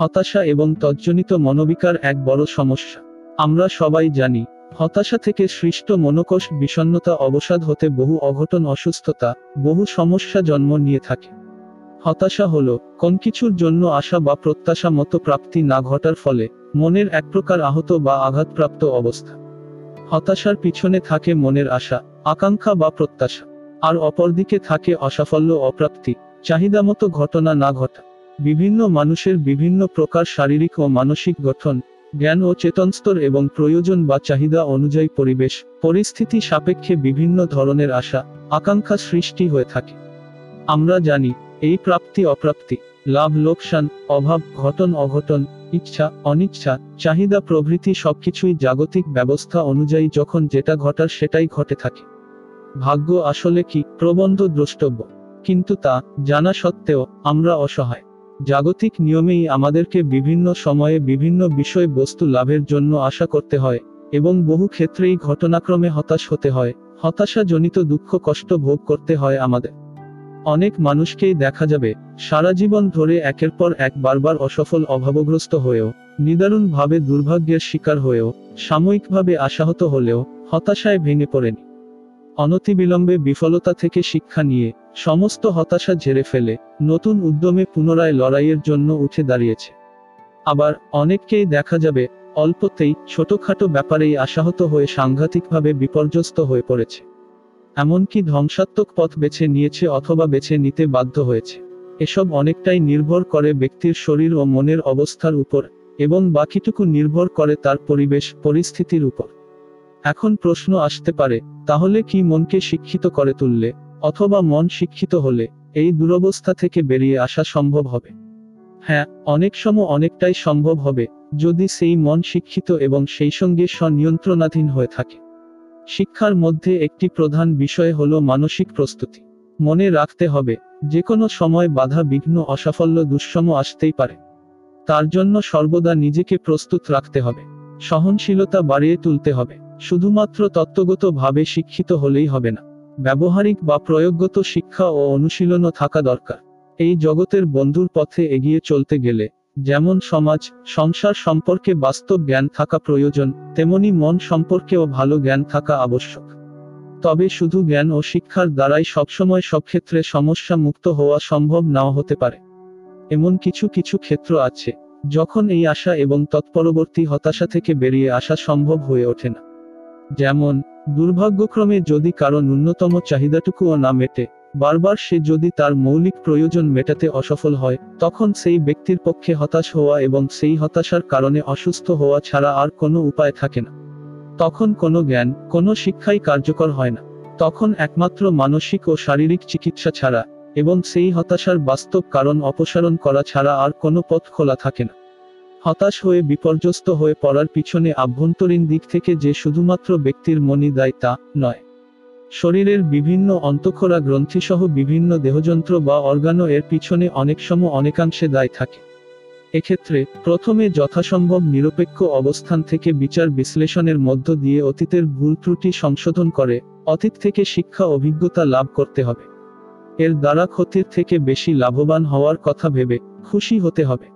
হতাশা এবং তজ্জনিত মনোবিকার এক বড় সমস্যা। আমরা সবাই জানি, হতাশা থেকে সৃষ্ট মনোকোষ বিষণ্ণতা অবসাদ হতে বহু অঘটন অসুস্থতা, বহু সমস্যা জন্ম নিয়ে থাকে। হতাশা হলো, কোন কিছুর জন্য আশা বা প্রত্যাশা মতো প্রাপ্তি না ঘটার ফলে, মনের এক প্রকার আহত বা আঘাতপ্রাপ্ত অবস্থা। হতাশার পিছনে থাকে মনের আশা, আকাঙ্ক্ষা বা প্রত্যাশা। আর অপরদিকে থাকে অসাফল্য অপ্রাপ্তি চাহিদা মতো ঘটনা না ঘটা। বিভিন্ন মানুষের বিভিন্ন প্রকার শারীরিক ও মানসিক গঠন, জ্ঞান ও চেতনস্তর এবং প্রয়োজন বা চাহিদা অনুযায়ী পরিবেশ, পরিস্থিতি সাপেক্ষে বিভিন্ন ধরনের আশা, আকাঙ্ক্ষা সৃষ্টি হয়ে থাকে। আমরা জানি, এই প্রাপ্তি অপ্রাপ্তি, লাভ, লোকসান, অভাব, ঘটন, অঘটন, ইচ্ছা, অনিচ্ছা, চাহিদা, প্রভৃতি সবকিছুই জাগতিক ব্যবস্থা অনুযায়ী যখন যেটা ঘটার সেটাই ঘটে থাকে। ভাগ্য আসলে কি? প্রবন্ধ দ্রষ্টব্য। কিন্তু তা, জানা সত্ত্বেও, আমরা অসহায়। জাগতিক নিয়মেই আমাদেরকে বিভিন্ন সময়ে বিভিন্ন বিষয় বস্তু লাভের জন্য আশা করতে হয়, এবং বহু ক্ষেত্রেই ঘটনাক্রমে হতাশ হতে হয়, হতাশাজনিত দুঃখ কষ্ট ভোগ করতে হয় আমাদের। অনেক মানুষকেই দেখা যাবে, সারা জীবন ধরে একের পর এক বারবার অসফল অভাবগ্রস্ত হয়েও, নিদারুণভাবে দুর্ভাগ্যের শিকার হয়েও, সাময়িকভাবে আশাহত হলেও, হতাশায় ভেঙে পড়েনি। অনতিবিলম্বে বিফলতা থেকে শিক্ষা নিয়ে সমস্ত হতাশা ঝেড়ে ফেলে নতুন উদ্যমে পুনরায় লড়াইয়ের জন্য উঠে দাঁড়িয়েছে। আবার অনেককেই দেখা যাবে অল্পতেই ছোটখাটো ব্যাপারেই আশাহত হয়ে সাংঘাতিকভাবে বিপর্যস্ত হয়ে পড়েছে। এমনকি ধ্বংসাত্মক পথ বেছে নিয়েছে অথবা বেছে নিতে বাধ্য হয়েছে। এসব অনেকটাই নির্ভর করে ব্যক্তির শরীর ও মনের অবস্থার উপর এবং বাকিটুকু নির্ভর করে তার পরিবেশ পরিস্থিতির উপর। এখন প্রশ্ন আসতে পারে তাহলে কি মনকে শিক্ষিত করে তুললে, অথবা মন শিক্ষিত হলে, এই দুরবস্থা থেকে বেরিয়ে আসা সম্ভব হবে? হ্যাঁ অনেক সময় অনেকটাই সম্ভব হবে, যদি সেই মন শিক্ষিত এবং সেই সঙ্গে স্বনিয়ন্ত্রণাধীন হয়ে থাকে। শিক্ষার মধ্যে একটি প্রধান বিষয় হল মানসিক প্রস্তুতি। মনে রাখতে হবে যে কোনো সময় বাধা, বিঘ্ন, অসাফল্য দুঃসম আসতেই পারে। তার জন্য সর্বদা নিজেকে প্রস্তুত রাখতে হবে। সহনশীলতা বাড়িয়ে তুলতে হবে। শুধুমাত্র তত্ত্বগতভাবে শিক্ষিত হলেই হবে না। ব্যবহারিক বা প্রয়োগগত শিক্ষা ও অনুশীলনও থাকা দরকার। এই জগতের বন্ধুর পথে এগিয়ে চলতে গেলে, যেমন সমাজ, সংসার সম্পর্কে বাস্তব জ্ঞান থাকা প্রয়োজন, তেমনি মন সম্পর্কেও ভালো জ্ঞান থাকা আবশ্যক। তবে শুধু জ্ঞান ও শিক্ষার দ্বারাই সবসময় সব ক্ষেত্রে সমস্যা মুক্ত হওয়া সম্ভব নাও হতে পারে। এমন কিছু কিছু ক্ষেত্র আছে, যখন এই আশা এবং তৎপরবর্তী হতাশা থেকে বেরিয়ে আসা সম্ভব হয়ে ওঠে না। যেমন, দুর্ভাগ্যক্রমে যদি কারও ন্যূনতম চাহিদাটুকুও না মেটে, বারবার সে যদি তার মৌলিক প্রয়োজন মেটাতে অসফল হয়, তখন সেই ব্যক্তির পক্ষে হতাশ হওয়া এবং সেই হতাশার কারণে অসুস্থ হওয়া ছাড়া আর কোনো উপায় থাকে না। তখন কোনো জ্ঞান, কোনো শিক্ষাই কার্যকর হয় না। তখন একমাত্র মানসিক ও শারীরিক চিকিৎসা ছাড়া এবং সেই হতাশার বাস্তব কারণ অপসারণ করা ছাড়া আর কোনো পথ খোলা থাকে না। হতাশ হয়ে বিপর্যস্ত হয়ে পড়ার পিছনে আভ্যন্তরীণ দিক থেকে যে শুধুমাত্র ব্যক্তির মনি দায় তা নয়। শরীরের বিভিন্ন অন্তঃক্ষরা গ্রন্থিসহ বিভিন্ন দেহযন্ত্র বা অর্গানো এর পিছনে অনেক সময় অনেকাংশে দায় থাকে। এক্ষেত্রে প্রথমে যথাসম্ভব নিরপেক্ষ অবস্থান থেকে বিচার বিশ্লেষণের মধ্য দিয়ে অতীতের ভুল ত্রুটি সংশোধন করে, অতীত থেকে শিক্ষা অভিজ্ঞতা লাভ করতে হবে। এর দ্বারা ক্ষতির থেকে বেশি লাভবান হওয়ার কথা ভেবে খুশি হতে হবে।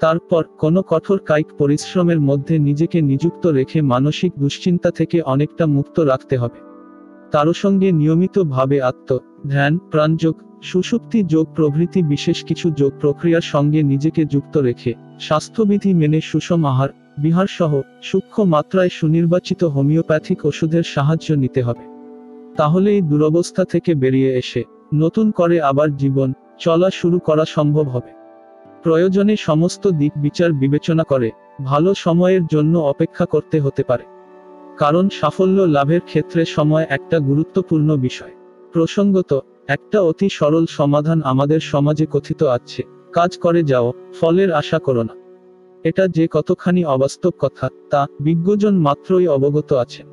তারপর কোনো কঠোর কায়িক পরিশ্রমের মধ্যে নিজেকে নিযুক্ত রেখে মানসিক দুশ্চিন্তা থেকে অনেকটা মুক্ত রাখতে হবে। তারও সঙ্গে নিয়মিতভাবে আত্ম, ধ্যান প্রাণযোগ সুষুপ্তি যোগ প্রভৃতি বিশেষ কিছু যোগ প্রক্রিয়ার সঙ্গে নিজেকে যুক্ত রেখে স্বাস্থ্যবিধি মেনে সুষম আহার, বিহার সহ সূক্ষ্ম মাত্রায় সুনির্বাচিত হোমিওপ্যাথিক ওষুধের সাহায্য নিতে হবে। তাহলে এই দুরবস্থা থেকে বেরিয়ে এসে নতুন করে আবার জীবন চলা শুরু করা সম্ভব হবে। প্রয়োজনে সমস্ত দিক বিচার বিবেচনা করে, ভালো সময়ের জন্য অপেক্ষা করতে হতে পারে। কারণ সাফল্য লাভের ক্ষেত্রে সময় একটা গুরুত্বপূর্ণ বিষয়। প্রসঙ্গত, একটা অতি সরল সমাধান আমাদের সমাজে কথিত আছে, কাজ করে যাও, ফলের আশা করো না। এটা যে কতখানি অবাস্তব কথা, তা বিজ্ঞজন মাত্রই অবগত আছেন।